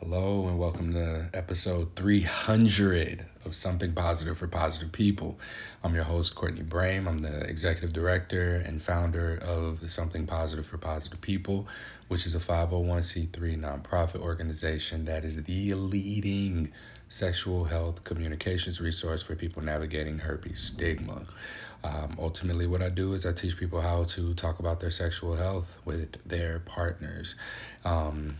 Hello, and welcome to episode 300 of Something Positive for Positive People. I'm your host, Courtney Brame. I'm the executive director and founder of Something Positive for Positive People, which is a 501c3 nonprofit organization that is the leading sexual health communications resource for people navigating herpes stigma. Um, ultimately, what I do is I teach people how to talk about their sexual health with their partners. Um,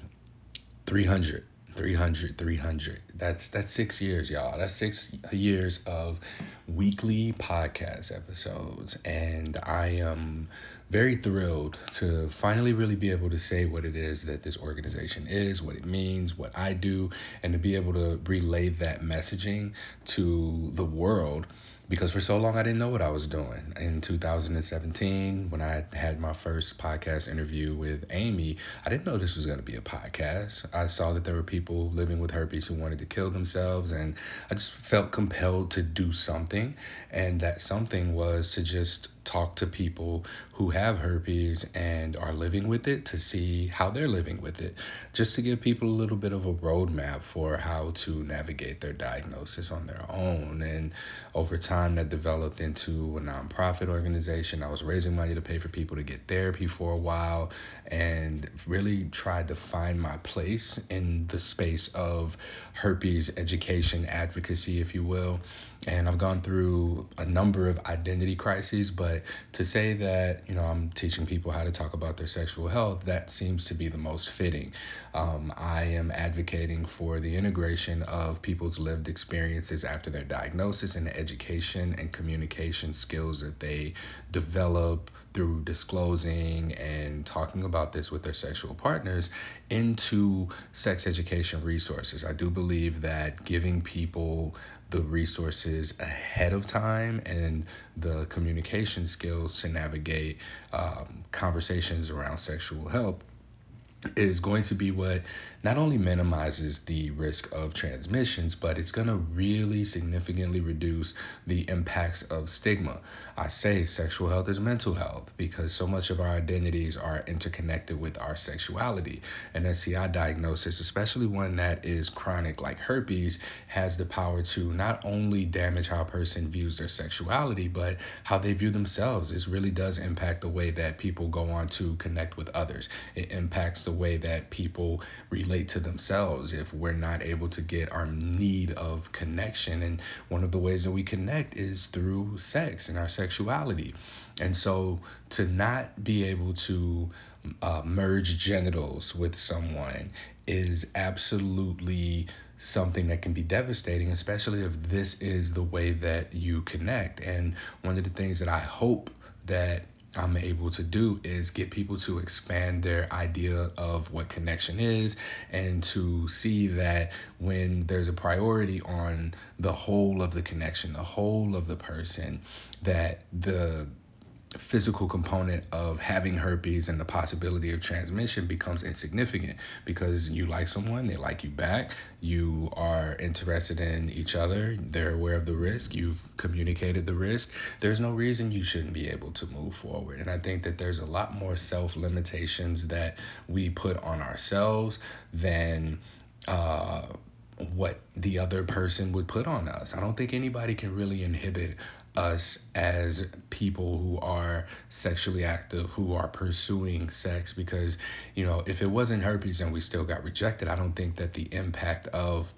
300 300 300 that's that's six years y'all. That's six years of weekly podcast episodes. And i am very thrilled to finally really be able to say what it is that this organization is what it means what i do and to be able to relay that messaging to the world because for so long I didn't know what I was doing. In 2017, when I had my first podcast interview with Amy, I didn't know this was going to be a podcast. I saw that there were people living with herpes who wanted to kill themselves, and I just felt compelled to do something. And that something was to just talk to people who have herpes and are living with it to see how they're living with it, just to give people a little bit of a roadmap for how to navigate their diagnosis on their own. And over time, that developed into a nonprofit organization. I was raising money to pay for people to get therapy for a while and really tried to find my place in the space of herpes education advocacy, if you will. And I've gone through a number of identity crises, but to say that, you know, I'm teaching people how to talk about their sexual health, that seems to be the most fitting. Um, I am advocating for the integration of people's lived experiences after their diagnosis and the education and communication skills that they develop through disclosing and talking about this with their sexual partners into sex education resources. I do believe that giving people the resources ahead of time and the communication skills to navigate um, conversations around sexual health is going to be what not only minimizes the risk of transmissions, but it's going to really significantly reduce the impacts of stigma. I say sexual health is mental health because so much of our identities are interconnected with our sexuality. An STI diagnosis, especially one that is chronic like herpes, has the power to not only damage how a person views their sexuality, but how they view themselves. This really does impact the way that people go on to connect with others. It impacts the way that people relate to themselves if we're not able to get our need of connection. And one of the ways that we connect is through sex and our sexuality. And so to not be able to uh, merge genitals with someone is absolutely something that can be devastating, especially if this is the way that you connect. And one of the things that I hope that I'm able to do is get people to expand their idea of what connection is and to see that when there's a priority on the whole of the connection, the whole of the person, that the physical component of having herpes and the possibility of transmission becomes insignificant because you like someone, they like you back, you are interested in each other, they're aware of the risk, you've communicated the risk. There's no reason you shouldn't be able to move forward. And I think that there's a lot more self limitations that we put on ourselves than uh, what the other person would put on us. I don't think anybody can really inhibit us as people who are sexually active, who are pursuing sex, because, you know, if it wasn't herpes and we still got rejected, I don't think that the impact of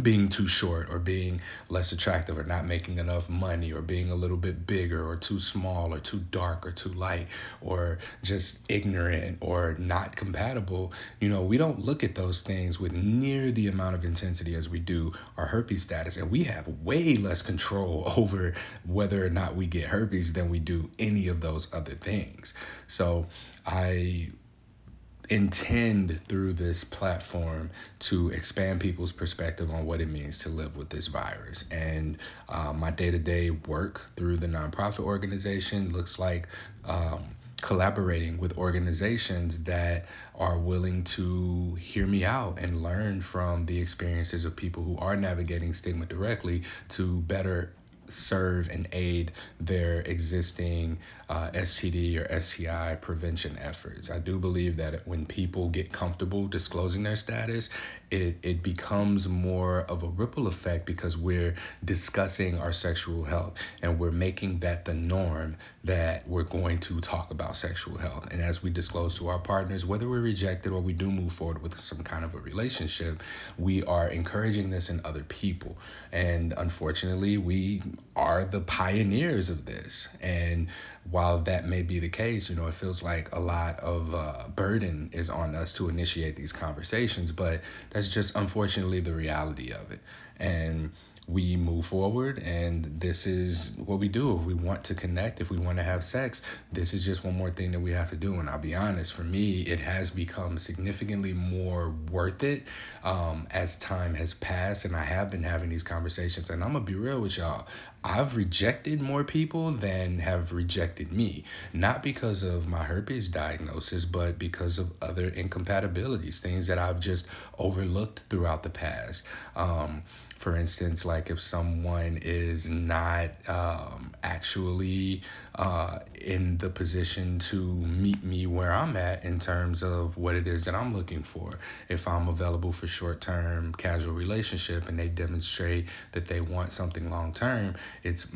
being too short or being less attractive or not making enough money or being a little bit bigger or too small or too dark or too light or just ignorant or not compatible you know we don't look at those things with near the amount of intensity as we do our herpes status. And we have way less control over whether or not we get herpes than we do any of those other things. So i intend through this platform to expand people's perspective on what it means to live with this virus. And uh, my day to day work through the nonprofit organization looks like um, collaborating with organizations that are willing to hear me out and learn from the experiences of people who are navigating stigma directly to better serve and aid their existing uh, STD or STI prevention efforts. I do believe that when people get comfortable disclosing their status, it, it becomes more of a ripple effect because we're discussing our sexual health and we're making that the norm that we're going to talk about sexual health. And as we disclose to our partners, whether we're rejected or we do move forward with some kind of a relationship, we are encouraging this in other people. And unfortunately, we are the pioneers of this. And while that may be the case, you know, it feels like a lot of uh, burden is on us to initiate these conversations, but that's just unfortunately the reality of it. And we move forward and this is what we do. If we want to connect if we want to have sex this is just one more thing that we have to do. And i'll be honest for me it has become significantly more worth it um, as time has passed and i have been having these conversations. And i'm gonna be real with y'all. I've rejected more people than have rejected me, not because of my herpes diagnosis, but because of other incompatibilities, things that I've just overlooked throughout the past. Um, for instance, like if someone is not um, actually uh, in the position to meet me where I'm at in terms of what it is that I'm looking for. If I'm available for short term casual relationship and they demonstrate that they want something long term, it's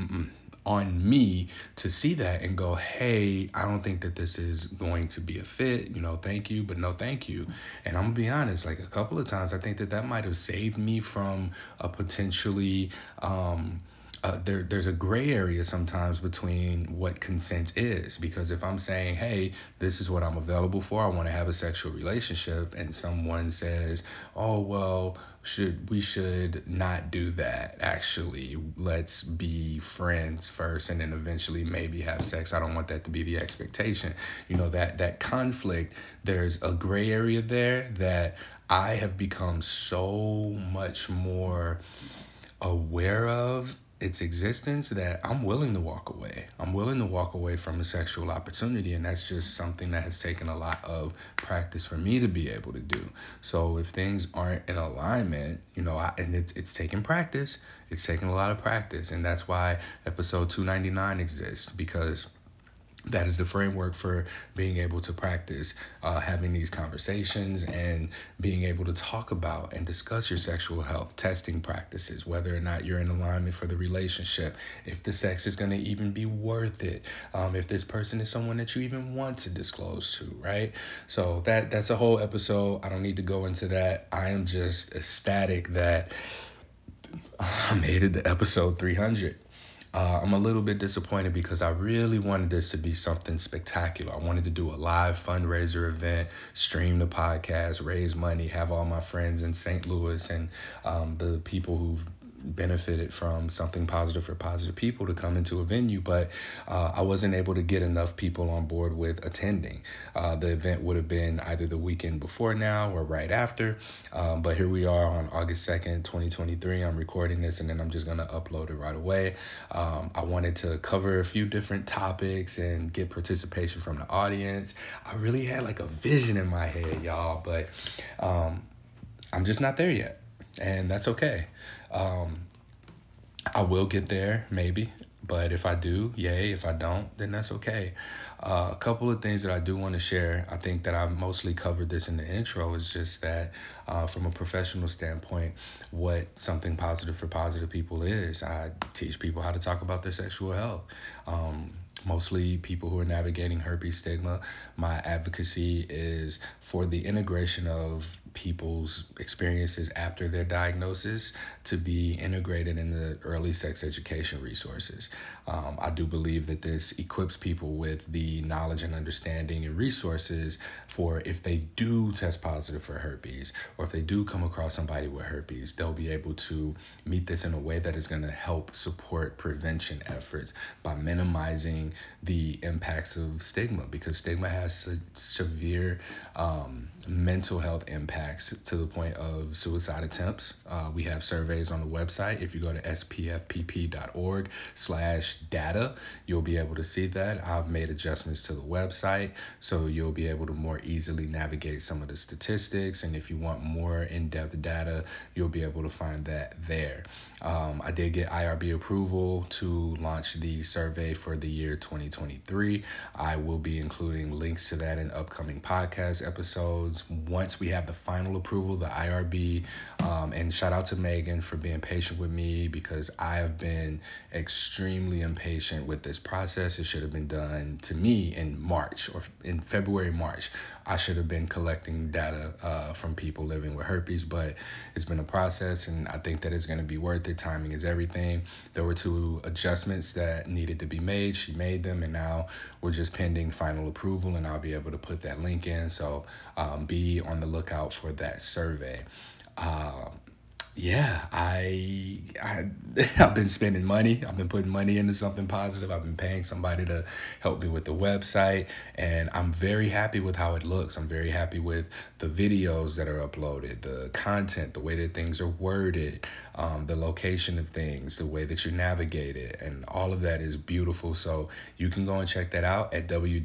on me to see that and go, hey, I don't think that this is going to be a fit. You know, thank you, but no thank you. And I'm gonna be honest, like a couple of times, I think that that might have saved me from a potentially um, uh, there there's a gray area sometimes between what consent is because if I'm saying, hey, this is what I'm available for, I want to have a sexual relationship, and someone says, oh well, should we should not do that actually let's be friends first and then eventually maybe have sex i don't want that to be the expectation. You know that that conflict there's a gray area there that i have become so much more aware of its existence that I'm willing to walk away. I'm willing to walk away from a sexual opportunity, and that's just something that has taken a lot of practice for me to be able to do. So if things aren't in alignment, you know, I, and it's it's taking practice. It's taking a lot of practice, and that's why episode 299 exists because that is the framework for being able to practice uh, having these conversations and being able to talk about and discuss your sexual health testing practices whether or not you're in alignment for the relationship if the sex is going to even be worth it um, if this person is someone that you even want to disclose to right? So that that's a whole episode. I don't need to go into that. I am just ecstatic that i made it to episode 300 uh, I'm a little bit disappointed because I really wanted this to be something spectacular. I wanted to do a live fundraiser event, stream the podcast, raise money, have all my friends in St. Louis and um, the people who've benefited from something positive for positive people to come into a venue, but uh, I wasn't able to get enough people on board with attending. Uh, the event would have been either the weekend before now or right after, um, but here we are on August 2nd, 2023. I'm recording this and then I'm just going to upload it right away. Um, I wanted to cover a few different topics and get participation from the audience. I really had like a vision in my head, y'all, but um, I'm just not there yet. And that's okay. Um, I will get there, maybe. But if I do, yay. If I don't, then that's okay. Uh, a couple of things that I do want to share. I think that I mostly covered this in the intro. Is just that uh, from a professional standpoint, what something positive for positive people is. I teach people how to talk about their sexual health. Um, mostly people who are navigating herpes stigma. My advocacy is for the integration of people's experiences after their diagnosis to be integrated in the early sex education resources. Um, I do believe that this equips people with the knowledge and understanding and resources for if they do test positive for herpes or if they do come across somebody with herpes, they'll be able to meet this in a way that is going to help support prevention efforts by minimizing the impacts of stigma because stigma has severe um, mental health impacts to the point of suicide attempts. Uh, we have surveys on the website. If you go to spfpp.org slash data, you'll be able to see that. I've made adjustments to the website, so you'll be able to more easily navigate some of the statistics. And if you want more in-depth data, you'll be able to find that there. Um, I did get IRB approval to launch the survey for the year 2023. I will be including links to that in upcoming podcast episodes. Once we have the final approval, the IRB, um, and shout out to Megan for being patient with me because I have been extremely impatient with this process. It should have been done to me in March or in February, March. I should have been collecting data uh, from people living with herpes, but it's been a process, and I think that it's going to be worth it. Timing is everything. There were two adjustments that needed to be made. She made them, and now we're just pending final approval, and I'll be able to put that link in. So um, be on the lookout for that survey. Um, yeah, I I I've been spending money. I've been putting money into something positive. I've been paying somebody to help me with the website, and I'm very happy with how it looks. I'm very happy with the videos that are uploaded, the content, the way that things are worded, um, the location of things, the way that you navigate it, and all of that is beautiful. So you can go and check that out at www.spfpp.org.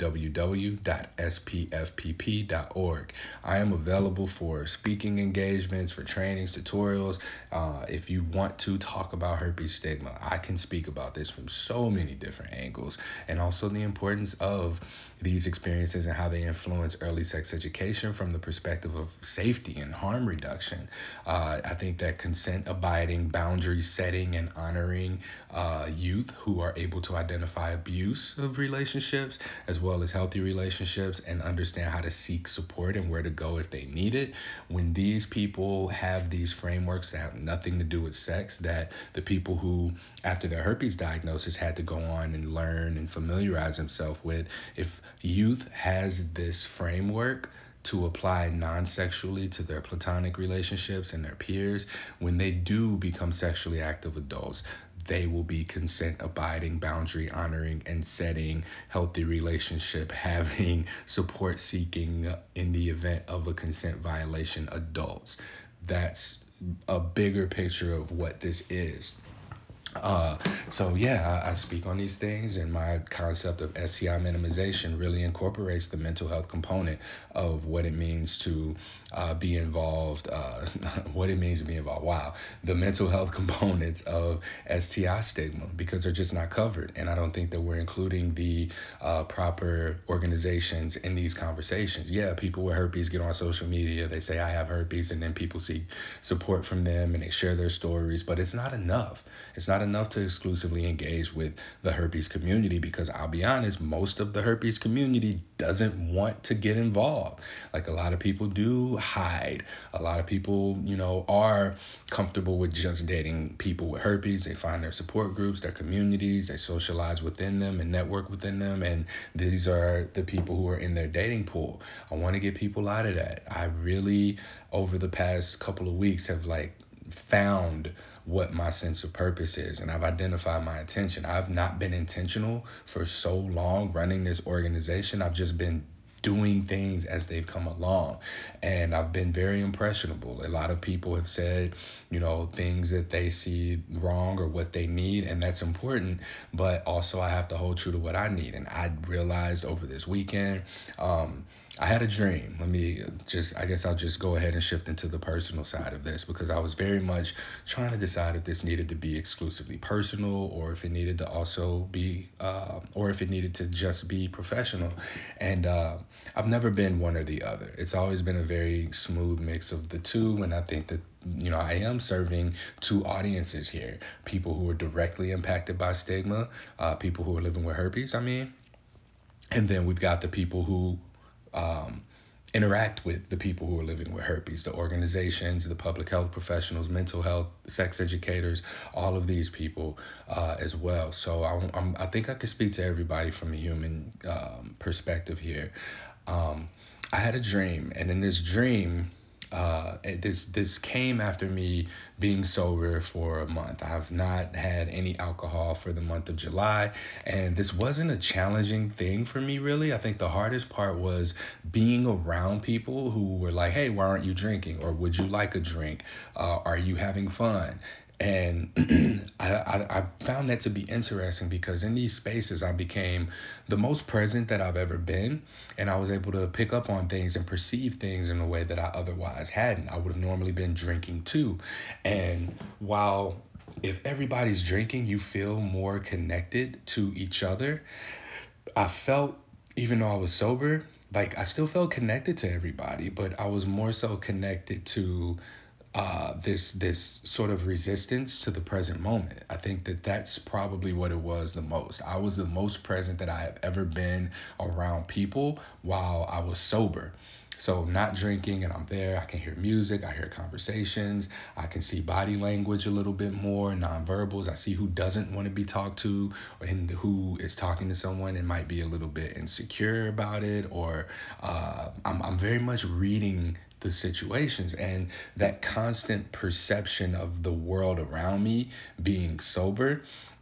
I am available for speaking engagements, for trainings, tutorials uh, if you want to talk about herpes stigma, I can speak about this from so many different angles, and also the importance of these experiences and how they influence early sex education from the perspective of safety and harm reduction. Uh, I think that consent abiding, boundary setting, and honoring uh, youth who are able to identify abuse of relationships as well as healthy relationships and understand how to seek support and where to go if they need it. When these people have these frameworks that have nothing to do with sex, that the people who, after their herpes diagnosis, had to go on and learn and familiarize themselves with, if youth has this framework to apply non sexually to their platonic relationships and their peers, when they do become sexually active adults, they will be consent abiding, boundary honoring, and setting healthy relationship, having support seeking in the event of a consent violation adults. That's a bigger picture of what this is. Uh, so yeah, I, I, speak on these things, and my concept of STI minimization really incorporates the mental health component of what it means to uh, be involved, uh, what it means to be involved. Wow, the mental health components of STI stigma because they're just not covered, and I don't think that we're including the uh, proper organizations in these conversations. Yeah, people with herpes get on social media, they say I have herpes, and then people seek support from them and they share their stories, but it's not enough. It's not enough to exclusively engage with the herpes community because I'll be honest, most of the herpes community doesn't want to get involved. Like a lot of people do hide. A lot of people, you know, are comfortable with just dating people with herpes. They find their support groups, their communities, they socialize within them and network within them. And these are the people who are in their dating pool. I want to get people out of that. I really, over the past couple of weeks, have like found what my sense of purpose is and I've identified my intention. I've not been intentional for so long running this organization. I've just been doing things as they've come along. And I've been very impressionable. A lot of people have said, you know, things that they see wrong or what they need, and that's important. But also, I have to hold true to what I need. And I realized over this weekend, um, I had a dream. Let me just, I guess I'll just go ahead and shift into the personal side of this because I was very much trying to decide if this needed to be exclusively personal or if it needed to also be, uh, or if it needed to just be professional. And uh, I've never been one or the other. It's always been a very smooth mix of the two. And I think that, you know, I am serving two audiences here people who are directly impacted by stigma, uh, people who are living with herpes, I mean. And then we've got the people who um, interact with the people who are living with herpes, the organizations, the public health professionals, mental health, sex educators, all of these people uh, as well. So I, I'm, i think I could speak to everybody from a human um, perspective here. Um, I had a dream, and in this dream, uh, this this came after me being sober for a month. I've not had any alcohol for the month of July, and this wasn't a challenging thing for me really. I think the hardest part was being around people who were like, "Hey, why aren't you drinking?" or "Would you like a drink?" Uh, "Are you having fun?" And I, I, I found that to be interesting because in these spaces, I became the most present that I've ever been. And I was able to pick up on things and perceive things in a way that I otherwise hadn't. I would have normally been drinking too. And while if everybody's drinking, you feel more connected to each other, I felt, even though I was sober, like I still felt connected to everybody, but I was more so connected to uh, this this sort of resistance to the present moment. I think that that's probably what it was the most. I was the most present that I have ever been around people while I was sober. So not drinking and I'm there, I can hear music, I hear conversations, I can see body language a little bit more, nonverbals. I see who doesn't want to be talked to and who is talking to someone and might be a little bit insecure about it or uh, I'm, I'm very much reading the situations and that constant perception of the world around me being sober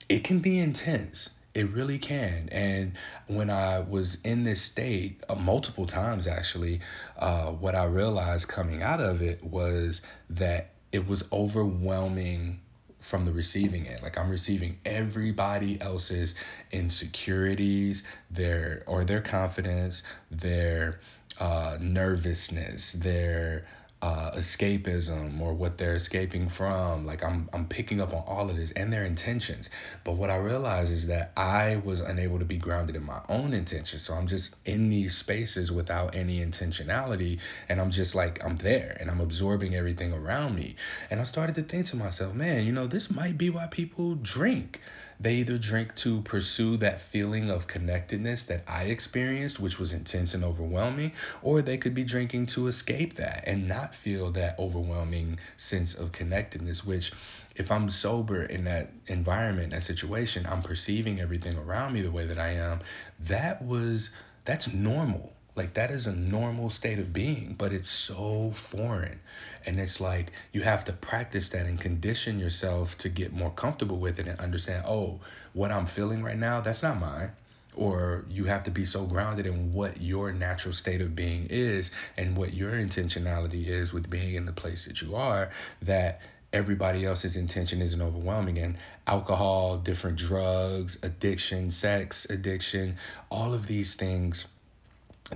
it can be intense. It really can. And when i was in this state uh, multiple times actually uh, what i realized coming out of it was that it was overwhelming from the receiving end. Like i'm receiving everybody else's insecurities their or their confidence their uh, nervousness, their uh, escapism, or what they're escaping from. Like I'm, I'm picking up on all of this and their intentions. But what I realize is that I was unable to be grounded in my own intentions. So I'm just in these spaces without any intentionality, and I'm just like I'm there and I'm absorbing everything around me. And I started to think to myself, man, you know, this might be why people drink they either drink to pursue that feeling of connectedness that I experienced, which was intense and overwhelming, or they could be drinking to escape that and not feel that overwhelming sense of connectedness, which if I'm sober in that environment, that situation, I'm perceiving everything around me the way that I am, that was that's normal like that is a normal state of being, but it's so foreign. And it's like you have to practice that and condition yourself to get more comfortable with it and understand, oh, what I'm feeling right now, that's not mine. Or you have to be so grounded in what your natural state of being is and what your intentionality is with being in the place that you are that everybody else's intention isn't overwhelming and alcohol different drugs addiction sex addiction all of these things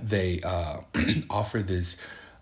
they uh, offer this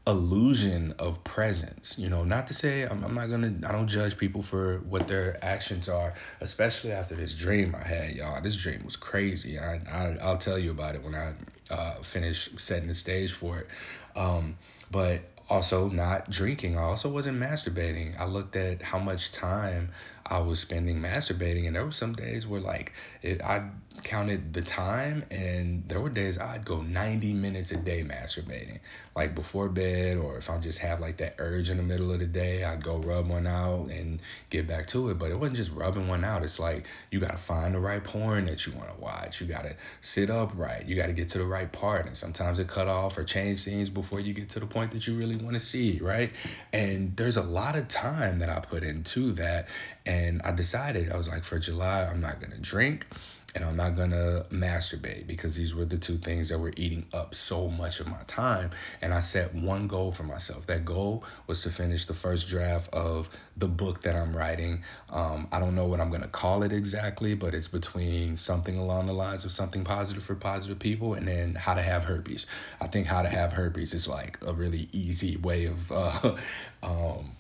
illusion of presence you know not to say I'm, I'm not gonna i don't judge people for what their actions are especially after this dream i had y'all this dream was crazy i, I i'll tell you about it when i uh, finish setting the stage for it um, but also not drinking. I also wasn't masturbating. I looked at how much time I was spending masturbating, and there were some days where like it, I counted the time, and there were days I'd go 90 minutes a day masturbating, like before bed, or if I just have like that urge in the middle of the day, I'd go rub one out and get back to it. But it wasn't just rubbing one out. It's like you gotta find the right porn that you want to watch. You gotta sit up right. You gotta get to the right part, and sometimes it cut off or change scenes before you get to the point that you really want to see, right? And there's a lot of time that I put into that. And I decided, I was like, for July, I'm not going to drink and I'm not gonna masturbate because these were the two things that were eating up so much of my time. And I set one goal for myself. That goal was to finish the first draft of the book that I'm writing. Um, I don't know what I'm gonna call it exactly, but it's between something along the lines of something positive for positive people and then how to have herpes. I think how to have herpes is like a really easy way of uh, um,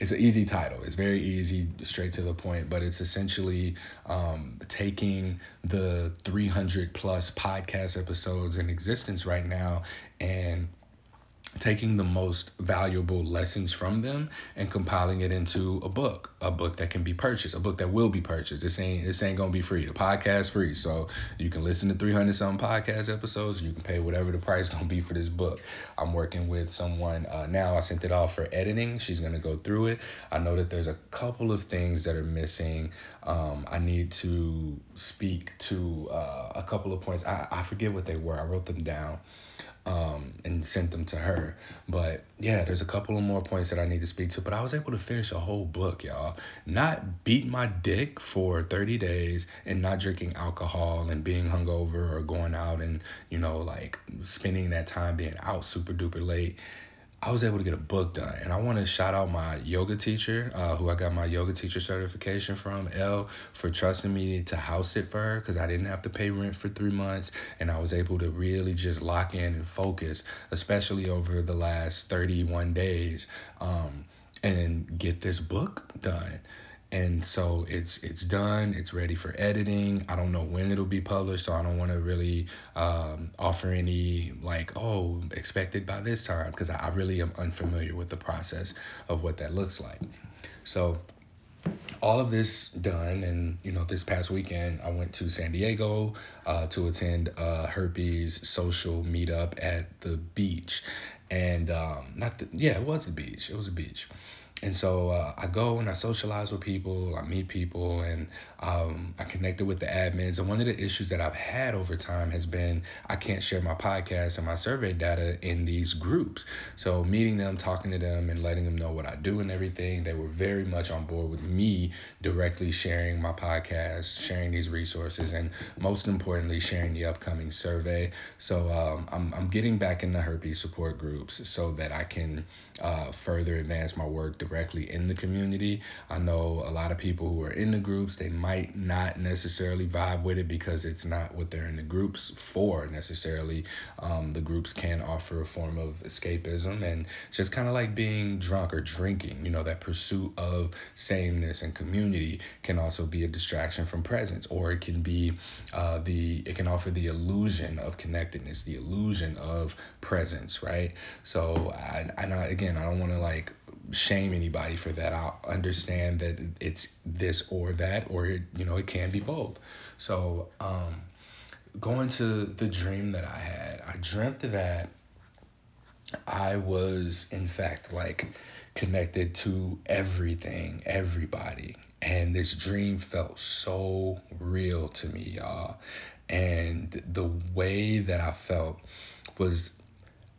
it's an easy title. It's very easy, straight to the point, but it's essentially um, taking the 300 plus podcast episodes in existence right now and taking the most valuable lessons from them and compiling it into a book, a book that can be purchased, a book that will be purchased. This ain't this ain't gonna be free. The podcast free, so you can listen to 300 some podcast episodes. You can pay whatever the price gonna be for this book. I'm working with someone uh, now. I sent it off for editing. She's gonna go through it. I know that there's a couple of things that are missing. Um, I need to speak to uh, a couple of points. I, I forget what they were. I wrote them down um, and sent them to her. But yeah, there's a couple of more points that I need to speak to. But I was able to finish a whole book, y'all. Not beat my dick for 30 days and not drinking alcohol and being hungover or going out and, you know, like spending that time being out super duper late. I was able to get a book done. And I want to shout out my yoga teacher, uh, who I got my yoga teacher certification from, L, for trusting me to house it for her because I didn't have to pay rent for three months. And I was able to really just lock in and focus, especially over the last 31 days, um, and get this book done and so it's it's done it's ready for editing. I don't know when it'll be published so i don't want to really um, offer any like oh expected by this time because I, really am unfamiliar with the process of what that looks like. So all of this done and you know this past weekend i went to san diego uh, to attend a herpes social meetup at the beach. And um, not the yeah it was a beach it was a beach and so uh, I go and I socialize with people, I meet people, and um, I connected with the admins. And one of the issues that I've had over time has been I can't share my podcast and my survey data in these groups. So meeting them, talking to them, and letting them know what I do and everything, they were very much on board with me directly sharing my podcast, sharing these resources, and most importantly, sharing the upcoming survey. So um, I'm, I'm getting back in the herpes support groups so that I can uh, further advance my work directly in the community. I know a lot of people who are in the groups, they might not necessarily vibe with it because it's not what they're in the groups for necessarily. Um, the groups can offer a form of escapism and just kind of like being drunk or drinking, you know, that pursuit of sameness and community can also be a distraction from presence, or it can be uh, the, it can offer the illusion of connectedness, the illusion of presence, right? So, I, I again, I don't want to like shame anybody for that. I understand that it's this or that, or it, you know, it can be both. So, um, going to the dream that I had, I dreamt that I was, in fact, like connected to everything, everybody. And this dream felt so real to me, y'all. And the way that I felt was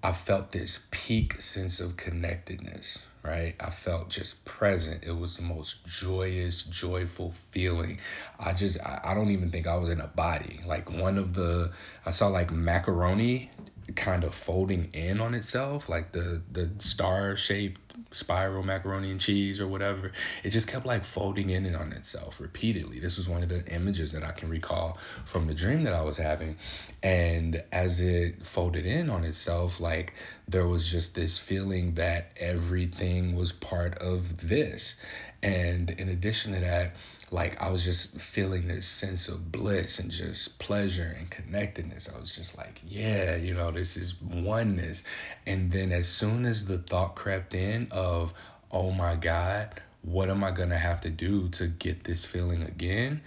I felt this peak sense of connectedness, right? I felt just present. It was the most joyous, joyful feeling. I just, I, I don't even think I was in a body. Like one of the, I saw like macaroni kind of folding in on itself, like the the star shaped spiral macaroni and cheese or whatever. It just kept like folding in on itself repeatedly. This was one of the images that I can recall from the dream that I was having. And as it folded in on itself, like there was just this feeling that everything was part of this. And in addition to that, like I was just feeling this sense of bliss and just pleasure and connectedness. I was just like, yeah, you know, this is oneness. And then as soon as the thought crept in of, oh my God, what am I gonna have to do to get this feeling again?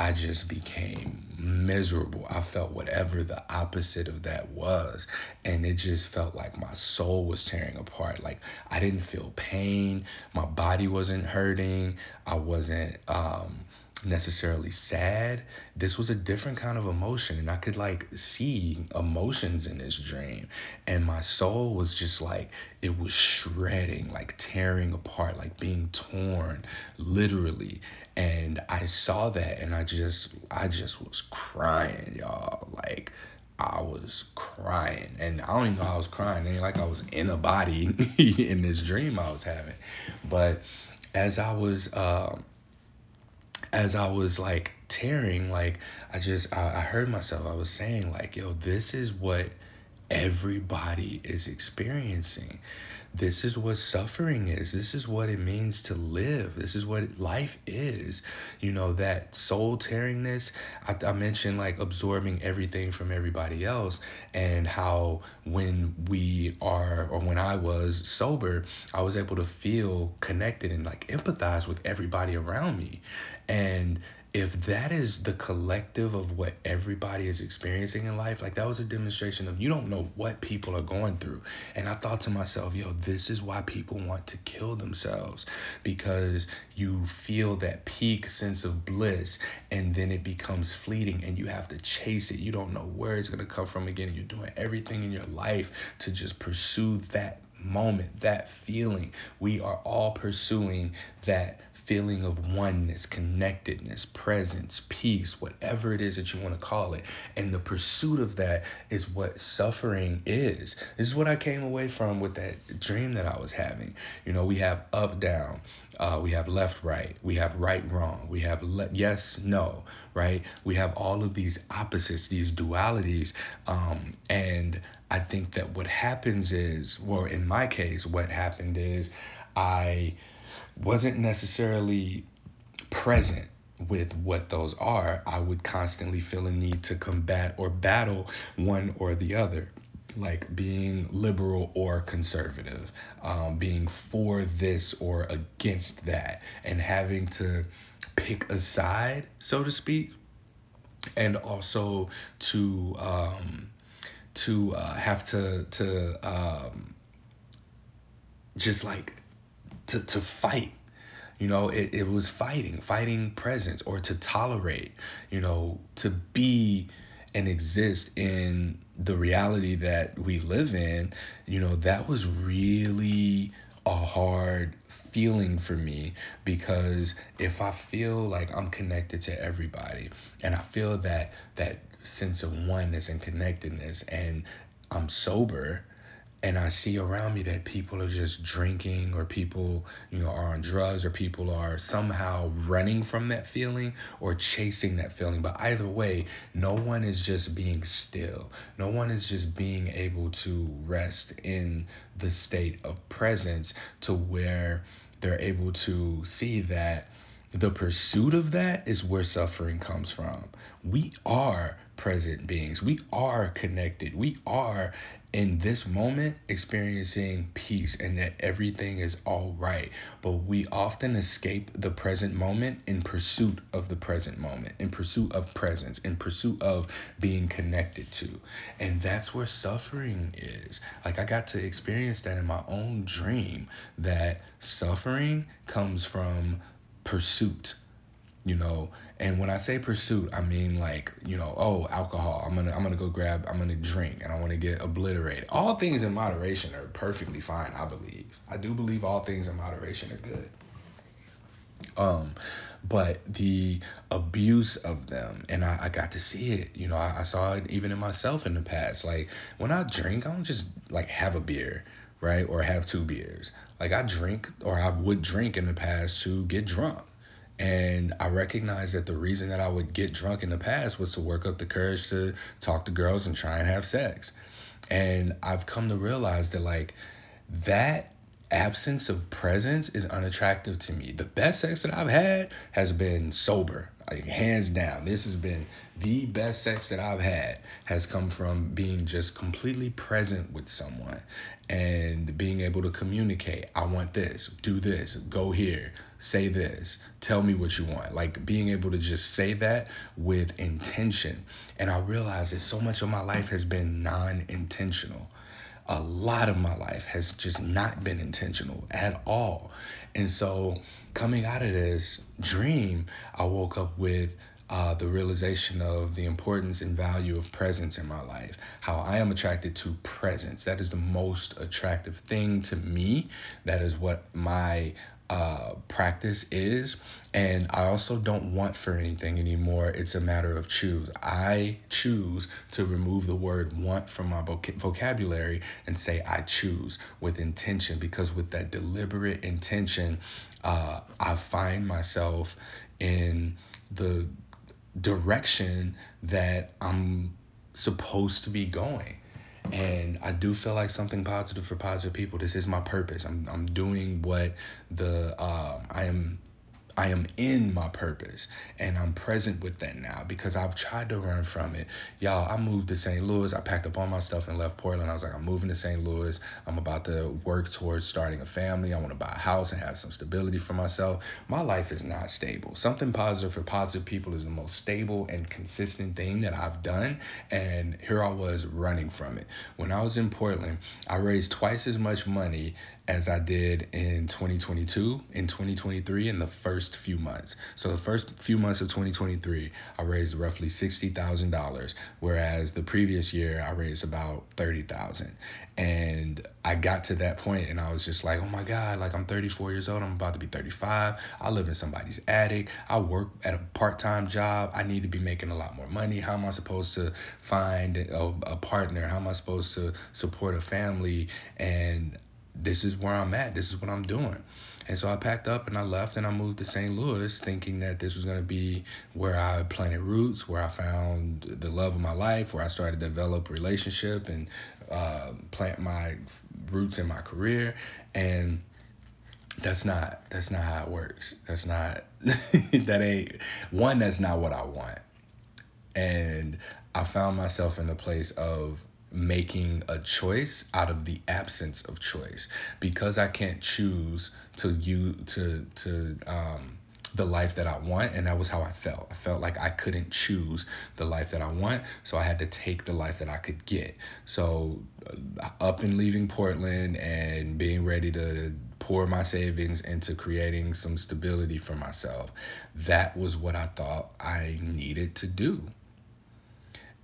I just became miserable. I felt whatever the opposite of that was. And it just felt like my soul was tearing apart. Like I didn't feel pain. My body wasn't hurting. I wasn't um necessarily sad. This was a different kind of emotion, and I could like see emotions in this dream. And my soul was just like, it was shredding, like tearing apart, like being torn, literally. And I saw that, and I just, I just was crying, y'all. Like, I was crying, and I don't even know I was crying. It ain't like I was in a body in this dream I was having. But as I was, um, as I was like tearing, like I just I, I heard myself. I was saying like, yo, this is what everybody is experiencing. This is what suffering is. This is what it means to live. This is what life is. You know, that soul tearingness. I, I mentioned like absorbing everything from everybody else, and how when we are, or when I was sober, I was able to feel connected and like empathize with everybody around me. And if that is the collective of what everybody is experiencing in life, like that was a demonstration of you don't know what people are going through. And I thought to myself, yo, this is why people want to kill themselves because you feel that peak sense of bliss and then it becomes fleeting and you have to chase it. You don't know where it's going to come from again. And you're doing everything in your life to just pursue that moment, that feeling. We are all pursuing that feeling of oneness, connectedness, presence, peace, whatever it is that you want to call it. And the pursuit of that is what suffering is. This is what I came away from with that dream that I was having. You know, we have up, down. Uh, we have left, right. We have right, wrong. We have le- yes, no, right? We have all of these opposites, these dualities. Um, and I think that what happens is, well, in my case, what happened is I wasn't necessarily present with what those are, I would constantly feel a need to combat or battle one or the other. Like being liberal or conservative, um, being for this or against that, and having to pick a side, so to speak, and also to um, to uh, have to to um, just like to to fight. You know it, it was fighting fighting presence or to tolerate you know to be and exist in the reality that we live in you know that was really a hard feeling for me because if I feel like I'm connected to everybody and I feel that that sense of oneness and connectedness and I'm sober and I see around me that people are just drinking or people, you know, are on drugs or people are somehow running from that feeling or chasing that feeling. But either way, no one is just being still. No one is just being able to rest in the state of presence to where they're able to see that the pursuit of that is where suffering comes from. We are present beings. We are connected. We are in this moment experiencing peace and that everything is all right. But we often escape the present moment in pursuit of the present moment, in pursuit of presence, in pursuit of being connected to. And that's where suffering is. Like I got to experience that in my own dream that suffering comes from pursuit you know? And when i say pursuit i mean like you know oh alcohol i'm gonna i'm gonna go grab i'm gonna drink and i want to get obliterated. All things in moderation are perfectly fine i believe. I do believe all things in moderation are good. Um but the abuse of them and I, I got to see it you know I, I saw it even in myself in the past. Like when i drink i don't just like have a beer right or have two beers. Like i drink or i would drink in the past to get drunk and I recognized that the reason that I would get drunk in the past was to work up the courage to talk to girls and try and have sex. And I've come to realize that, like, that absence of presence is unattractive to me. The best sex that I've had has been sober, like hands down. This has been the best sex that I've had has come from being just completely present with someone and being able to communicate. I want this, do this, go here, say this, tell me what you want. Like being able to just say that with intention. And I realize that so much of my life has been non intentional a lot of my life has just not been intentional at all. And so, coming out of this dream, I woke up with uh, the realization of the importance and value of presence in my life. How I am attracted to presence. That is the most attractive thing to me. That is what my uh, practice is. And I also don't want for anything anymore. It's a matter of choose. I choose to remove the word want from my vocabulary and say I choose with intention because with that deliberate intention, uh, I find myself in the direction that I'm supposed to be going and I do feel like something positive for positive people. This is my purpose. I'm I'm doing what the um, I am I am in my purpose and I'm present with that now because I've tried to run from it. Y'all, I moved to St. Louis. I packed up all my stuff and left Portland. I was like, I'm moving to St. Louis. I'm about to work towards starting a family. I want to buy a house and have some stability for myself. My life is not stable. Something positive for positive people is the most stable and consistent thing that I've done. And here I was running from it. When I was in Portland, I raised twice as much money as I did in 2022, in 2023, in the first few months. So the first few months of 2023, I raised roughly $60,000, whereas the previous year I raised about 30,000. And I got to that point and I was just like, oh my God, like I'm 34 years old, I'm about to be 35. I live in somebody's attic. I work at a part-time job. I need to be making a lot more money. How am I supposed to find a, a partner? How am I supposed to support a family? And this is where I'm at. This is what I'm doing. And so I packed up and I left and I moved to St. Louis thinking that this was going to be where I planted roots, where I found the love of my life, where I started to develop relationship and uh, plant my roots in my career. And that's not that's not how it works. That's not that ain't one that's not what I want. And I found myself in a place of making a choice out of the absence of choice because I can't choose to you to to um the life that I want and that was how I felt. I felt like I couldn't choose the life that I want, so I had to take the life that I could get. So uh, up and leaving Portland and being ready to pour my savings into creating some stability for myself. That was what I thought I needed to do.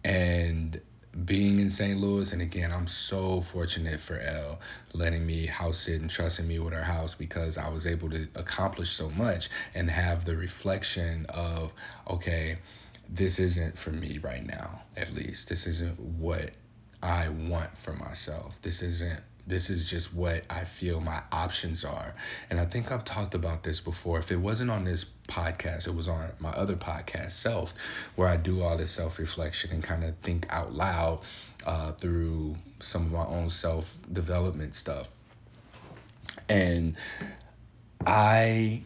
And being in St. Louis, and again, I'm so fortunate for Elle letting me house sit and trusting me with her house because I was able to accomplish so much and have the reflection of, okay, this isn't for me right now, at least. This isn't what I want for myself. This isn't this is just what I feel my options are. And I think I've talked about this before. If it wasn't on this podcast, it was on my other podcast, Self, where I do all this self reflection and kind of think out loud uh, through some of my own self development stuff. And I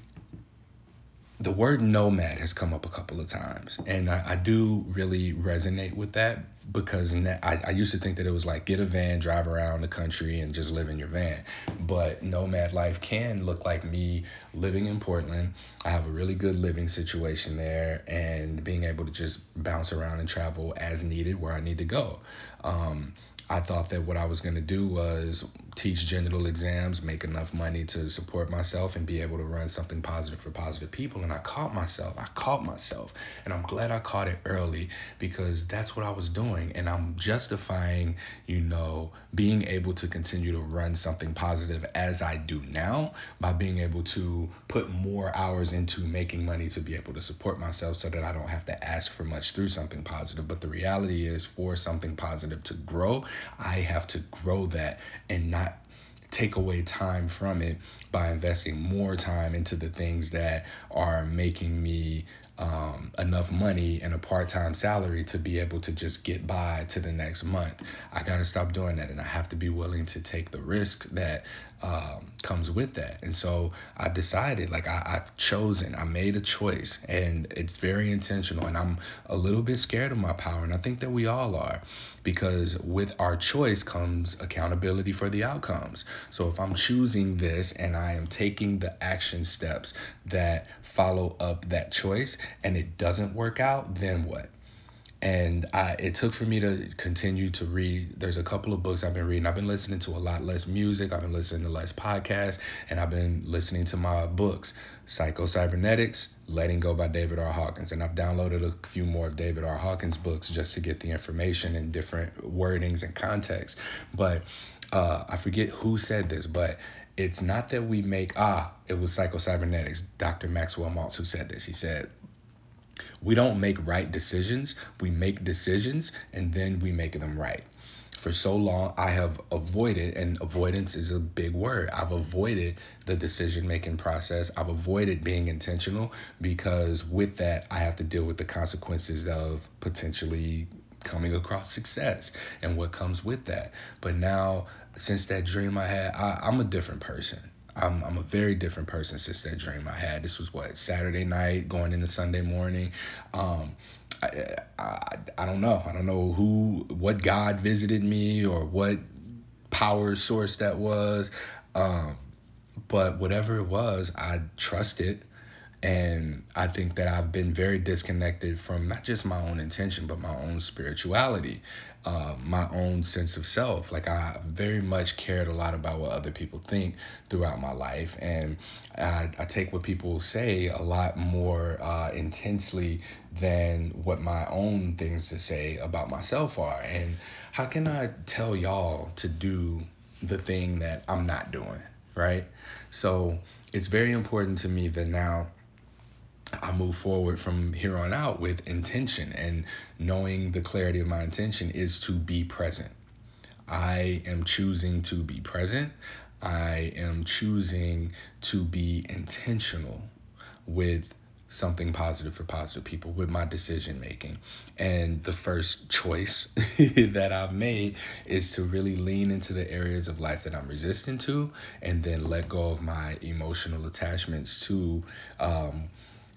the word nomad has come up a couple of times and I, I do really resonate with that because I, I used to think that it was like get a van drive around the country and just live in your van. But nomad life can look like me living in portland. I have a really good living situation there and being able to just bounce around and travel as needed where i need to go. Um, I thought that what I was going to do was teach genital exams, make enough money to support myself, and be able to run something positive for positive people. And I caught myself. I caught myself. And I'm glad I caught it early because that's what I was doing. And I'm justifying, you know, being able to continue to run something positive as I do now by being able to put more hours into making money to be able to support myself so that I don't have to ask for much through something positive. But the reality is, for something positive to grow, I have to grow that and not take away time from it by investing more time into the things that are making me um, enough money and a part-time salary to be able to just get by to the next month. I got to stop doing that, and I have to be willing to take the risk that um, comes with that. And so I decided, like I, I've chosen, I made a choice, and it's very intentional. And I'm a little bit scared of my power, and I think that we all are, because with our choice comes accountability for the outcomes. So if I'm choosing this and I am taking the action steps that follow up that choice and it doesn't work out, then what? and I, it took for me to continue to read. There's a couple of books I've been reading. I've been listening to a lot less music. I've been listening to less podcasts, and I've been listening to my books, Psycho Cybernetics, Letting Go by David R. Hawkins, and I've downloaded a few more of David R. Hawkins' books just to get the information in different wordings and contexts. But uh, I forget who said this, but it's not that we make ah, it was Psycho Cybernetics, Dr. Maxwell Maltz who said this. He said we don't make right decisions. We make decisions and then we make them right. For so long, I have avoided, and avoidance is a big word. I've avoided the decision making process. I've avoided being intentional because with that, I have to deal with the consequences of potentially coming across success and what comes with that. But now, since that dream I had, I, I'm a different person. I'm I'm a very different person since that dream I had. This was what Saturday night going into Sunday morning. Um, I, I I don't know. I don't know who, what God visited me or what power source that was. Um, but whatever it was, I trusted. And I think that I've been very disconnected from not just my own intention, but my own spirituality, uh, my own sense of self. Like I very much cared a lot about what other people think throughout my life, and I, I take what people say a lot more uh, intensely than what my own things to say about myself are. And how can I tell y'all to do the thing that I'm not doing, right? So it's very important to me that now I move forward from here on out with intention and knowing the clarity of my intention is to be present. I am choosing to be present. I am choosing to be intentional with something positive for positive people with my decision making. And the first choice that I've made is to really lean into the areas of life that I'm resistant to and then let go of my emotional attachments to um,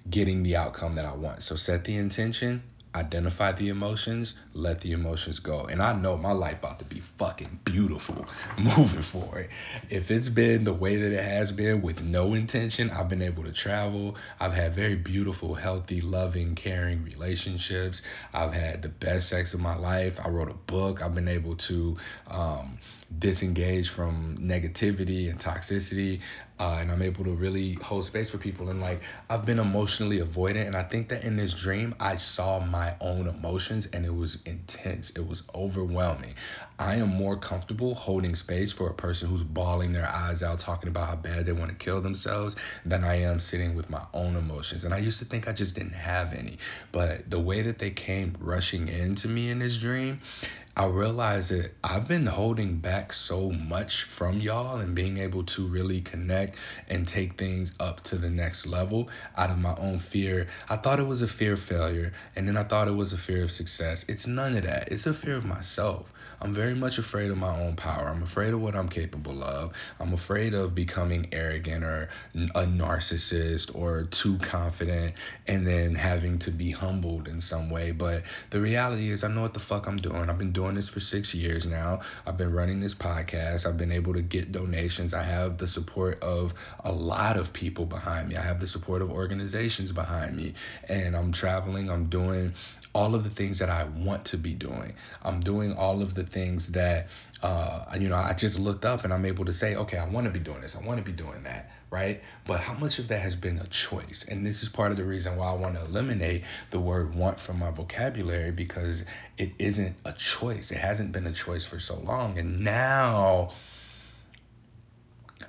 getting the outcome that I want. So set the intention, identify the emotions, let the emotions go. And I know my life about to be fucking beautiful moving forward. If it's been the way that it has been with no intention, I've been able to travel. I've had very beautiful, healthy, loving, caring relationships. I've had the best sex of my life. I wrote a book. I've been able to um, disengage from negativity and toxicity uh, and I'm able to really hold space for people. And like I've been emotionally avoidant, and I think that in this dream I saw my own emotions, and it was intense. It was overwhelming. I am more comfortable holding space for a person who's bawling their eyes out, talking about how bad they want to kill themselves, than I am sitting with my own emotions. And I used to think I just didn't have any, but the way that they came rushing into me in this dream, I realized that I've been holding back so much from y'all and being able to really connect and take things up to the next level out of my own fear. I thought it was a fear of failure, and then I thought it was a fear of success. It's none of that. It's a fear of myself. I'm very much afraid of my own power. I'm afraid of what I'm capable of. I'm afraid of becoming arrogant or a narcissist or too confident and then having to be humbled in some way. But the reality is, I know what the fuck I'm doing. I've been doing this for six years now. I've been running this podcast. I've been able to get donations. I have the support of a lot of people behind me. I have the support of organizations behind me. And I'm traveling, I'm doing all of the things that I want to be doing. I'm doing all of the things that, uh, you know, I just looked up and I'm able to say, okay, I want to be doing this. I want to be doing that, right? But how much of that has been a choice? And this is part of the reason why I want to eliminate the word want from my vocabulary because it isn't a choice. It hasn't been a choice for so long. And now,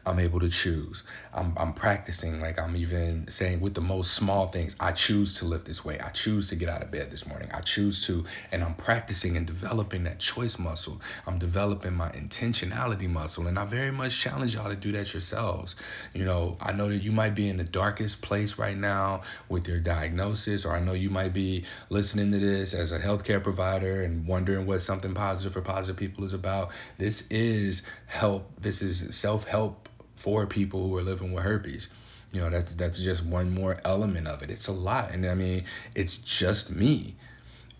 I'm able to choose. I'm, I'm practicing, like I'm even saying with the most small things, I choose to lift this weight. I choose to get out of bed this morning. I choose to, and I'm practicing and developing that choice muscle. I'm developing my intentionality muscle. And I very much challenge y'all to do that yourselves. You know, I know that you might be in the darkest place right now with your diagnosis, or I know you might be listening to this as a healthcare provider and wondering what something positive for positive people is about. This is help, this is self help for people who are living with herpes. You know, that's that's just one more element of it. It's a lot. And I mean, it's just me.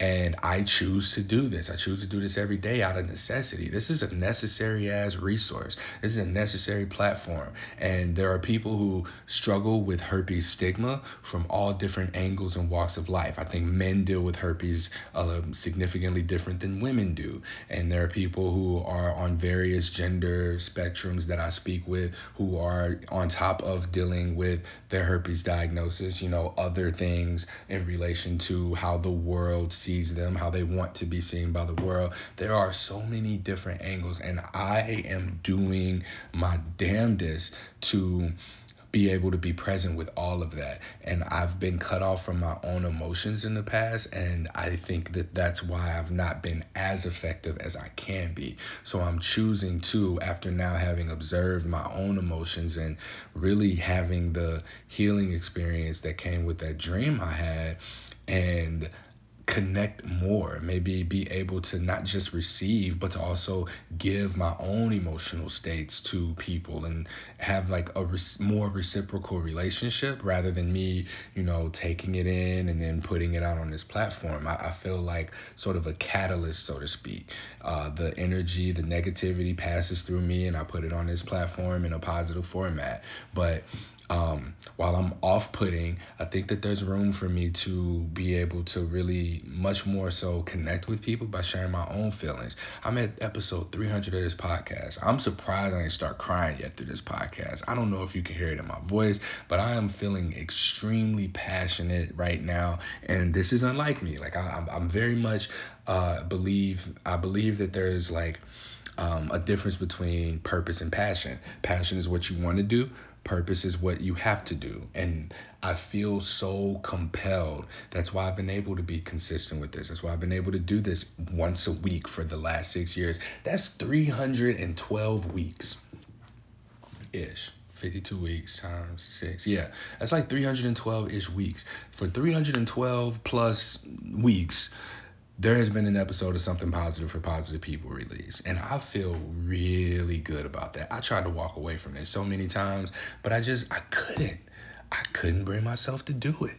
And I choose to do this. I choose to do this every day out of necessity. This is a necessary as resource. This is a necessary platform. And there are people who struggle with herpes stigma from all different angles and walks of life. I think men deal with herpes uh, significantly different than women do. And there are people who are on various gender spectrums that I speak with who are on top of dealing with their herpes diagnosis, you know, other things in relation to how the world sees sees them, how they want to be seen by the world. There are so many different angles, and I am doing my damnedest to be able to be present with all of that. And I've been cut off from my own emotions in the past, and I think that that's why I've not been as effective as I can be. So I'm choosing to, after now having observed my own emotions and really having the healing experience that came with that dream I had, and connect more maybe be able to not just receive but to also give my own emotional states to people and have like a more reciprocal relationship rather than me you know taking it in and then putting it out on this platform. I, I feel like sort of a catalyst so to speak. Uh, the energy the negativity passes through me and i put it on this platform in a positive format. But um, while I'm off putting, I think that there's room for me to be able to really much more so connect with people by sharing my own feelings. I'm at episode 300 of this podcast. I'm surprised I didn't start crying yet through this podcast. I don't know if you can hear it in my voice, but I am feeling extremely passionate right now, and this is unlike me. Like I, am I'm very much uh, believe I believe that there's like um, a difference between purpose and passion. Passion is what you want to do Purpose is what you have to do. And I feel so compelled. That's why I've been able to be consistent with this. That's why I've been able to do this once a week for the last six years. That's 312 weeks ish. 52 weeks times six. Yeah, that's like 312 ish weeks. For 312 plus weeks, there has been an episode of something positive for positive people released and i feel really good about that. I tried to walk away from it so many times but i just i couldn't i couldn't bring myself to do it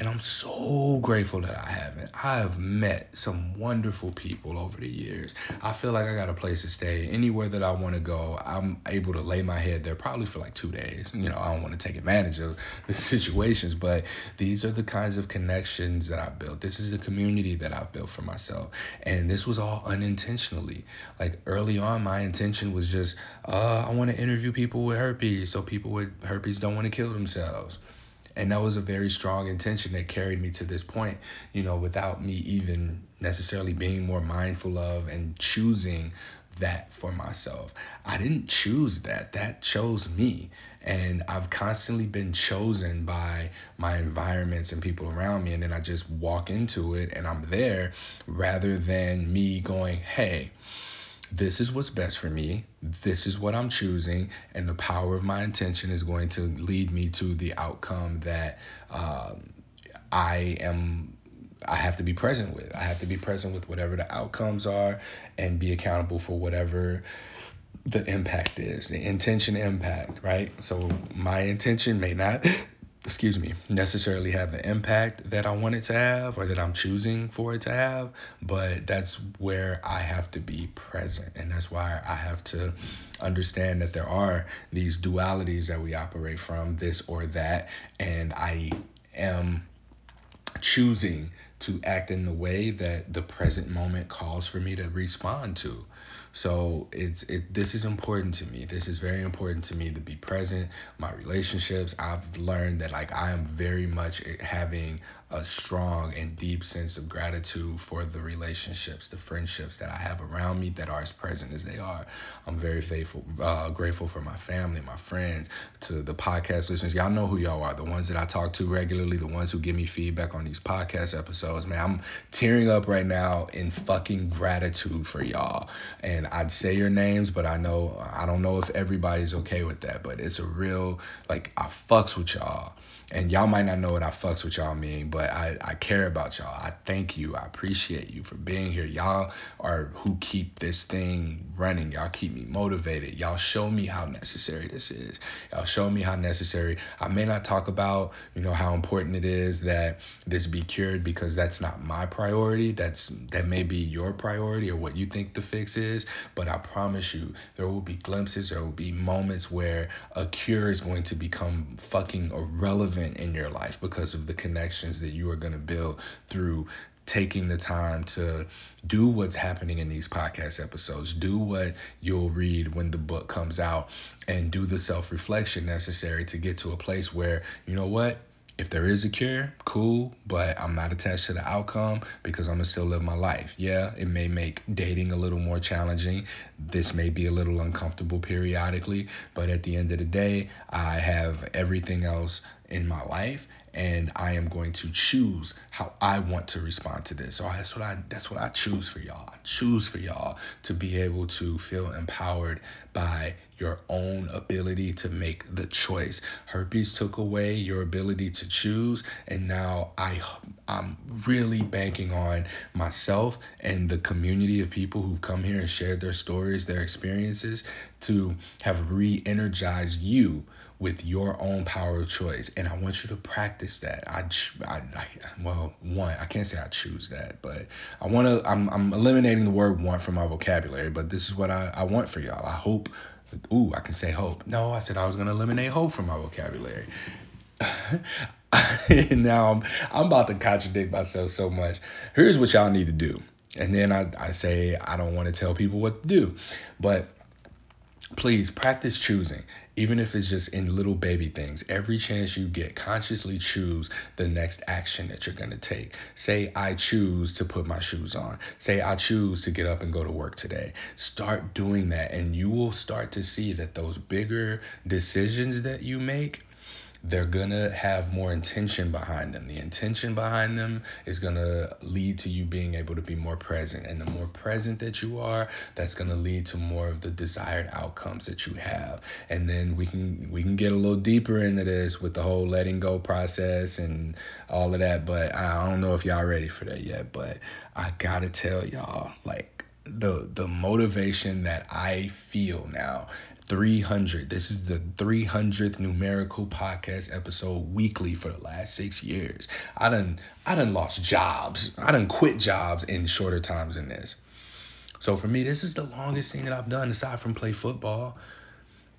and I'm so grateful that I haven't. I have met some wonderful people over the years. I feel like I got a place to stay. Anywhere that I want to go, I'm able to lay my head there probably for like two days. You know, I don't want to take advantage of the situations, but these are the kinds of connections that I built. This is the community that I built for myself. And this was all unintentionally. Like early on, my intention was just, uh, I want to interview people with herpes so people with herpes don't want to kill themselves and that was a very strong intention that carried me to this point you know without me even necessarily being more mindful of and choosing that for myself. I didn't choose that. That chose me. And i've constantly been chosen by my environments and people around me. And then i just walk into it and i'm there rather than me going hey this is what's best for me. This is what I'm choosing, and the power of my intention is going to lead me to the outcome that um, I am. I have to be present with. I have to be present with whatever the outcomes are, and be accountable for whatever the impact is. The intention impact, right? So my intention may not excuse me, necessarily have the impact that I want it to have or that I'm choosing for it to have, but that's where I have to be present. And that's why I have to understand that there are these dualities that we operate from, this or that, and I am choosing to act in the way that the present moment calls for me to respond to. So it's it this is important to me. This is very important to me to be present. My relationships, I've learned that like I am very much eh, having a strong and deep sense of gratitude for the relationships, the friendships that I have around me that are as present as they are. I'm very faithful, uh, grateful for my family, my friends, to the podcast listeners. Y'all know who y'all are, the ones that I talk to regularly, the ones who give me feedback on these podcast episodes. Man, I'm tearing up right now in fucking gratitude for y'all. And I'd say your names, but I know I don't know if everybody's okay with that. But it's a real like I fucks with y'all and y'all might not know what I fucks with y'all mean, but I, I care about y'all. I thank you. I appreciate you for being here. Y'all are who keep this thing running. Y'all keep me motivated. Y'all show me how necessary this is. Y'all show me how necessary. I may not talk about, you know, how important it is that this be cured because that's not my priority. That's that may be your priority or what you think the fix is, but I promise you there will be glimpses, there will be moments where a cure is going to become fucking irrelevant in your life because of the connections that you are going to build through taking the time to do what's happening in these podcast episodes, do what you'll read when the book comes out, and do the self reflection necessary to get to a place where, you know what, if there is a cure, cool, but I'm not attached to the outcome because I'm gonna still live my life. Yeah, it may make dating a little more challenging. This may be a little uncomfortable periodically, but at the end of the day, I have everything else in my life and I am going to choose how I want to respond to this. So that's what I that's what I choose for y'all. I choose for y'all to be able to feel empowered by your own ability to make the choice. Herpes took away your ability to choose, and now I I'm really banking on myself and the community of people who've come here and shared their stories, their experiences to have re-energized you with your own power of choice. And i want you to practice that. I, I, I well one i can't say i choose that but i want to I'm, I'm eliminating the word want from my vocabulary but this is what i, I want for y'all. I hope ooh i can say hope. No i said i was to eliminate hope from my vocabulary. And now I'm, I'm about to contradict myself so much. Here's what y'all need to do. And then I, I say i don't want to tell people what to do. But please practice choosing even if it's just in little baby things every chance you get consciously choose the next action that you're going to take. Say i choose to put my shoes on. Say i choose to get up and go to work today. Start doing that and you will start to see that those bigger decisions that you make they're gonna have more intention behind them. The intention behind them is gonna lead to you being able to be more present. And the more present that you are, that's gonna lead to more of the desired outcomes that you have. And then we can we can get a little deeper into this with the whole letting go process and all of that. But I don't know if y'all ready for that yet. But I gotta tell y'all, like the the motivation that I feel now 300. This is the 300th numerical podcast episode weekly for the last six years. I done, I done lost jobs. I done quit jobs in shorter times than this. So for me, this is the longest thing that I've done aside from play football.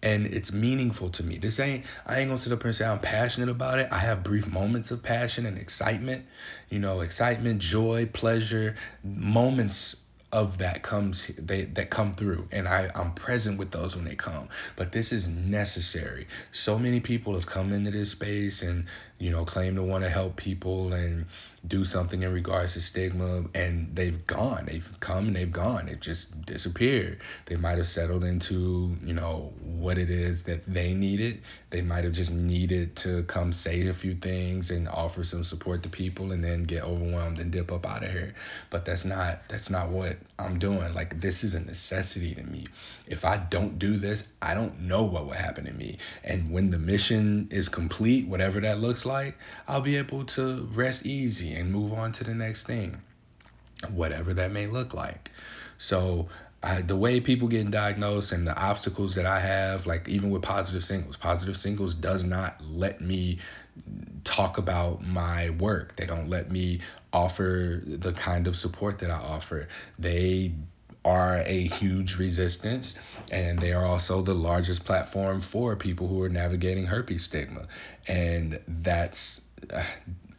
And it's meaningful to me. This ain't, I ain't gonna sit up here and say I'm passionate about it. I have brief moments of passion and excitement, you know, excitement, joy, pleasure, moments of that comes they that come through and I, I'm present with those when they come. But this is necessary. So many people have come into this space and you know, claim to want to help people and do something in regards to stigma, and they've gone. They've come and they've gone. They've just disappeared. They might have settled into, you know, what it is that they needed. They might have just needed to come say a few things and offer some support to people and then get overwhelmed and dip up out of here. But that's not that's not what I'm doing. Like this is a necessity to me. If I don't do this, I don't know what will happen to me. And when the mission is complete, whatever that looks like, I'll be able to rest easy and move on to the next thing, whatever that may look like. So, I, the way people getting diagnosed and the obstacles that I have, like even with positive singles, positive singles does not let me talk about my work. They don't let me offer the kind of support that I offer. They are a huge resistance and they are also the largest platform for people who are navigating herpes stigma and that's uh,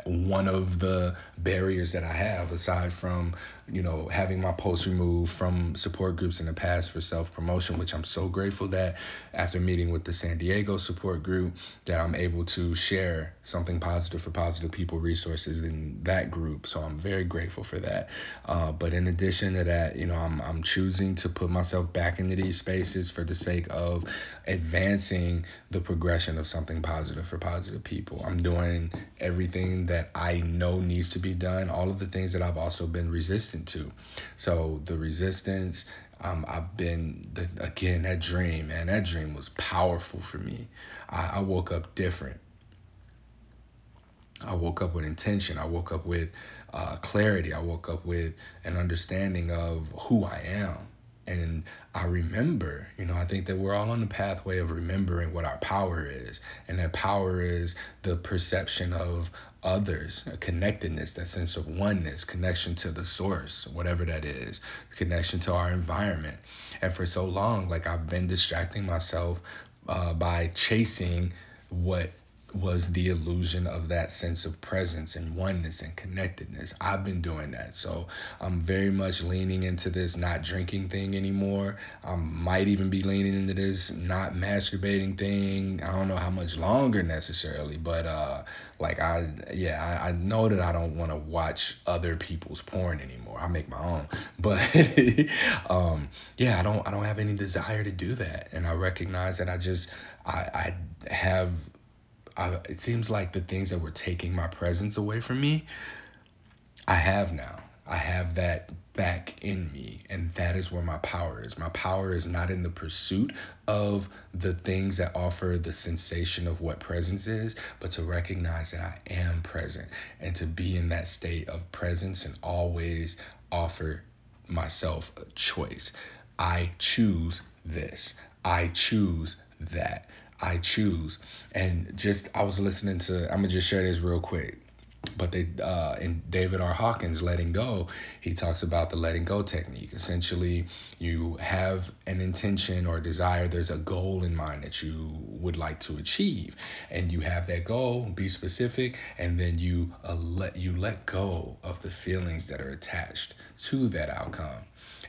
one of the barriers that I have aside from you know having my posts removed from support groups in the past for self promotion which I'm so grateful that after meeting with the San Diego support group that I'm able to share something positive for positive people resources in that group. So I'm very grateful for that. Uh, but in addition to that you know I'm, I'm choosing to put myself back into these spaces for the sake of advancing the progression of something positive for positive people. I'm doing everything that I know needs to be done, all of the things that I've also been resistant to. So the resistance, um, I've been the, again that dream, man. That dream was powerful for me. I, I woke up different. I woke up with intention. I woke up with uh, clarity. I woke up with an understanding of who I am. And I remember, you know, I think that we're all on the pathway of remembering what our power is. And that power is the perception of others, a connectedness, that sense of oneness, connection to the source, whatever that is, connection to our environment. And for so long, like I've been distracting myself uh, by chasing what was the illusion of that sense of presence and oneness and connectedness. I've been doing that. So I'm very much leaning into this not drinking thing anymore. I might even be leaning into this not masturbating thing. I don't know how much longer necessarily, but uh like I yeah, I, I know that I don't want to watch other people's porn anymore. I make my own. But um yeah, I don't I don't have any desire to do that. And I recognize that I just I I have I, it seems like the things that were taking my presence away from me, I have now. I have that back in me. And that is where my power is. My power is not in the pursuit of the things that offer the sensation of what presence is, but to recognize that I am present and to be in that state of presence and always offer myself a choice. I choose this. I choose that. I choose. And just, I was listening to, I'm to just share this real quick but they uh, in David R. Hawkins letting go, he talks about the letting go technique. Essentially, you have an intention or desire. There's a goal in mind that you would like to achieve, and you have that goal. Be specific, and then you uh, let you let go of the feelings that are attached to that outcome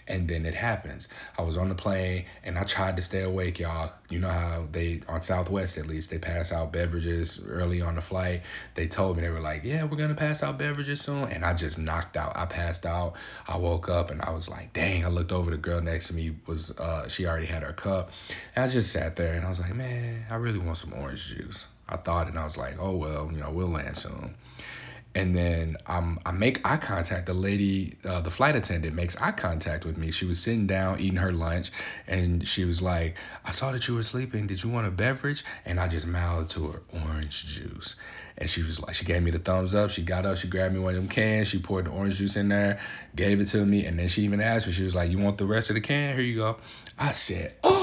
and then it happens. I was on the plane and I tried to stay awake, y'all. You know how they on Southwest at least they pass out beverages early on the flight. They told me they were like, "Yeah, we're gonna pass out beverages soon," and I just knocked out. I passed out. I woke up and I was like, "Dang!" I looked over. The girl next to me was uh she already had her cup. And I just sat there and I was like, "Man, I really want some orange juice." I thought and I was like, "Oh well, you know, we'll land soon." And then I'm I make eye contact. The lady, uh, the flight attendant, makes eye contact with me. She was sitting down eating her lunch, and she was like, "I saw that you were sleeping. Did you want a beverage?" And I just mouthed to her, "Orange juice." And she was like, she gave me the thumbs up. She got up, she grabbed me one of them cans, she poured the orange juice in there, gave it to me, and then she even asked me, she was like, "You want the rest of the can? Here you go." I said, "Oh."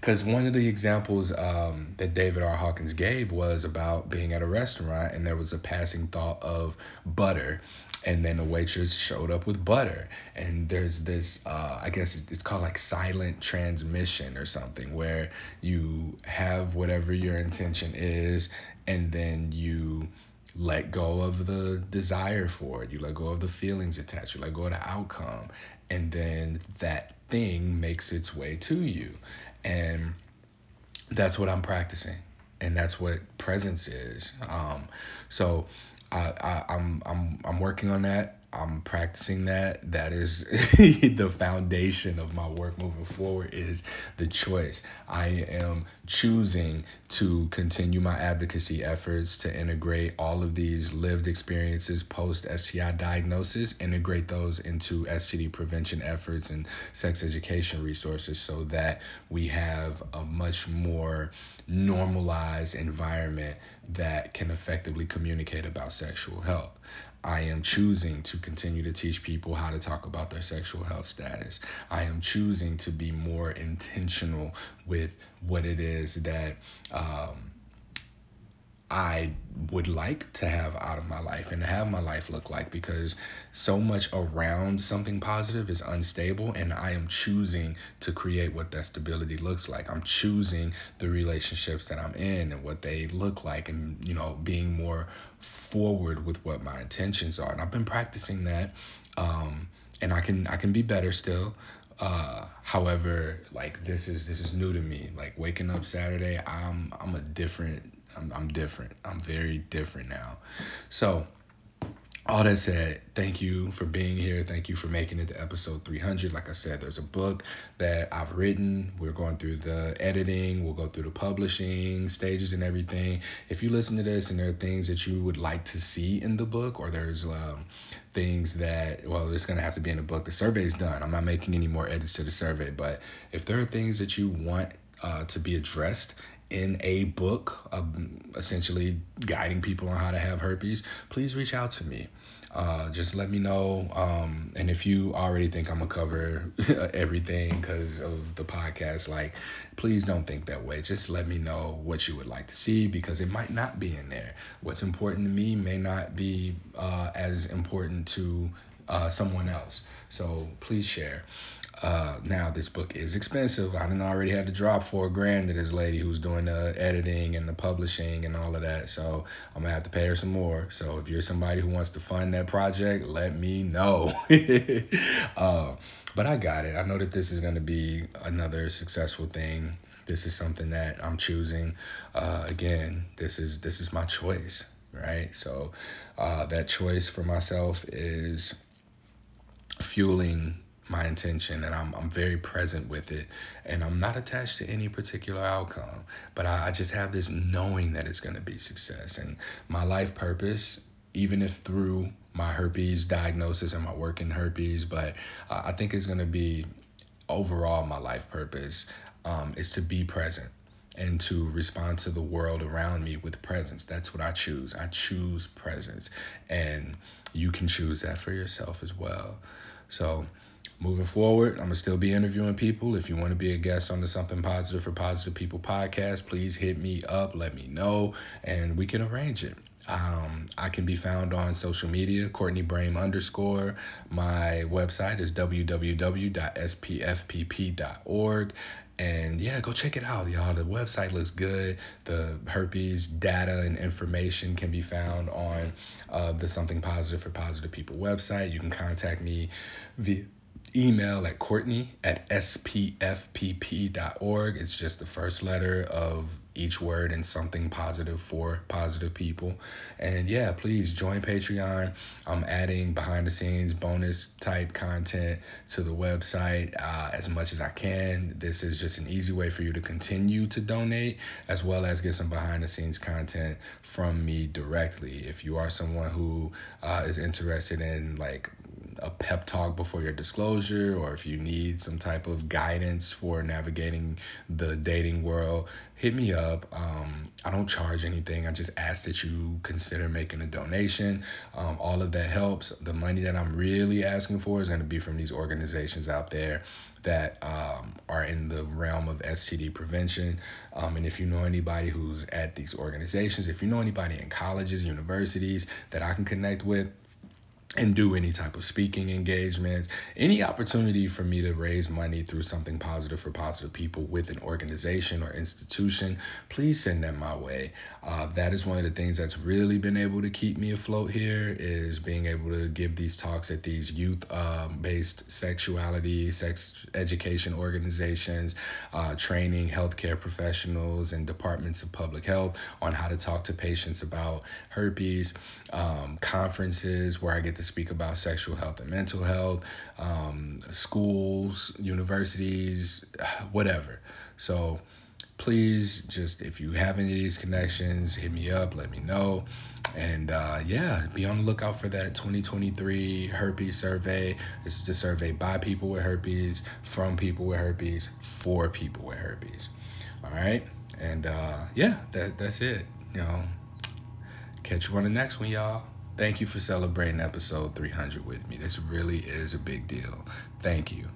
Because one of the examples um, that David R. Hawkins gave was about being at a restaurant and there was a passing thought of butter. And then the waitress showed up with butter. And there's this, uh, I guess it's called like silent transmission or something, where you have whatever your intention is, and then you let go of the desire for it. You let go of the feelings attached. You let go of the outcome. And then that thing makes its way to you and that's what I'm practicing, and that's what presence is. Um, so I, I, I'm I'm I'm working on that. I'm practicing that. That is the foundation of my work moving forward is the choice. I am choosing to continue my advocacy efforts to integrate all of these lived experiences post STI diagnosis, integrate those into STD prevention efforts and sex education resources so that we have a much more normalized environment that can effectively communicate about sexual health. I am choosing to continue to teach people how to talk about their sexual health status. I am choosing to be more intentional with what it is that um, I would like to have out of my life and to have my life look like because so much around something positive is unstable and I am choosing to create what that stability looks like. I'm choosing the relationships that I'm in and what they look like and you know being more forward with what my intentions are. And I've been practicing that um and I can I can be better still. Uh, however, like this is this is new to me. Like waking up Saturday, I'm I'm a different I'm I'm different. I'm very different now. So all that said, thank you for being here. Thank you for making it to episode 300. Like I said, there's a book that I've written. We're going through the editing, we'll go through the publishing stages and everything. If you listen to this and there are things that you would like to see in the book, or there's um, things that, well, it's going to have to be in the book. The survey's done. I'm not making any more edits to the survey, but if there are things that you want uh, to be addressed in a book, um, essentially guiding people on how to have herpes, please reach out to me. Uh, just let me know. Um, and if you already think I'm gonna cover everything because of the podcast, like, please don't think that way. Just let me know what you would like to see because it might not be in there. What's important to me may not be uh, as important to uh, someone else. So please share. Uh, now this book is expensive. I didn't already had to drop four grand to this lady who's doing the editing and the publishing and all of that. So I'm gonna have to pay her some more. So if you're somebody who wants to fund that project, let me know. uh, but I got it. I know that this is gonna be another successful thing. This is something that I'm choosing. Uh, again, this is this is my choice, right? So uh, that choice for myself is fueling my intention and I'm, I'm very present with it and I'm not attached to any particular outcome but I, I just have this knowing that it's going to be success and my life purpose even if through my herpes diagnosis and my work in herpes, but uh, I think it's going to be overall my life purpose um, is to be present and to respond to the world around me with presence. That's what I choose. I choose presence. And you can choose that for yourself as well. So, moving forward, I'm to still be interviewing people. If you want to be a guest on the Something Positive for Positive People podcast, please hit me up, let me know, and we can arrange it. Um, I can be found on social media, Courtney Brame underscore. My website is www.spfpp.org. And yeah, go check it out, y'all. The website looks good. The herpes data and information can be found on uh, the Something Positive for Positive People website. You can contact me via email at Courtney at spfpp.org. It's just the first letter of each word and something positive for positive people. And yeah, please join Patreon. I'm adding behind the scenes bonus type content to the website uh, as much as I can. This is just an easy way for you to continue to donate as well as get some behind the scenes content from me directly. If you are someone who uh, is interested in like a pep talk before your disclosure, or if you need some type of guidance for navigating the dating world, hit me up. Um, I don't charge anything. I just ask that you consider making a donation. Um, all of that helps. The money that I'm really asking for is going to be from these organizations out there that um, are in the realm of STD prevention. Um, and if you know anybody who's at these organizations, if you know anybody in colleges, universities that I can connect with, and do any type of speaking engagements, any opportunity for me to raise money through something positive for positive people with an organization or institution, please send them my way. Uh, that is one of the things that's really been able to keep me afloat here is being able to give these talks at these youth-based um, sexuality, sex education organizations, uh, training healthcare professionals and departments of public health on how to talk to patients about herpes, um, conferences where I get to speak about sexual health and mental health, um, schools, universities, whatever. So please just if you have any of these connections hit me up let me know. And uh, yeah be on the lookout for that 2023 herpes survey. This is the survey by people with herpes from people with herpes for people with herpes. All right? And uh, yeah that, that's it you know catch you on the next one y'all Thank you for celebrating episode 300 with me. This really is a big deal. Thank you.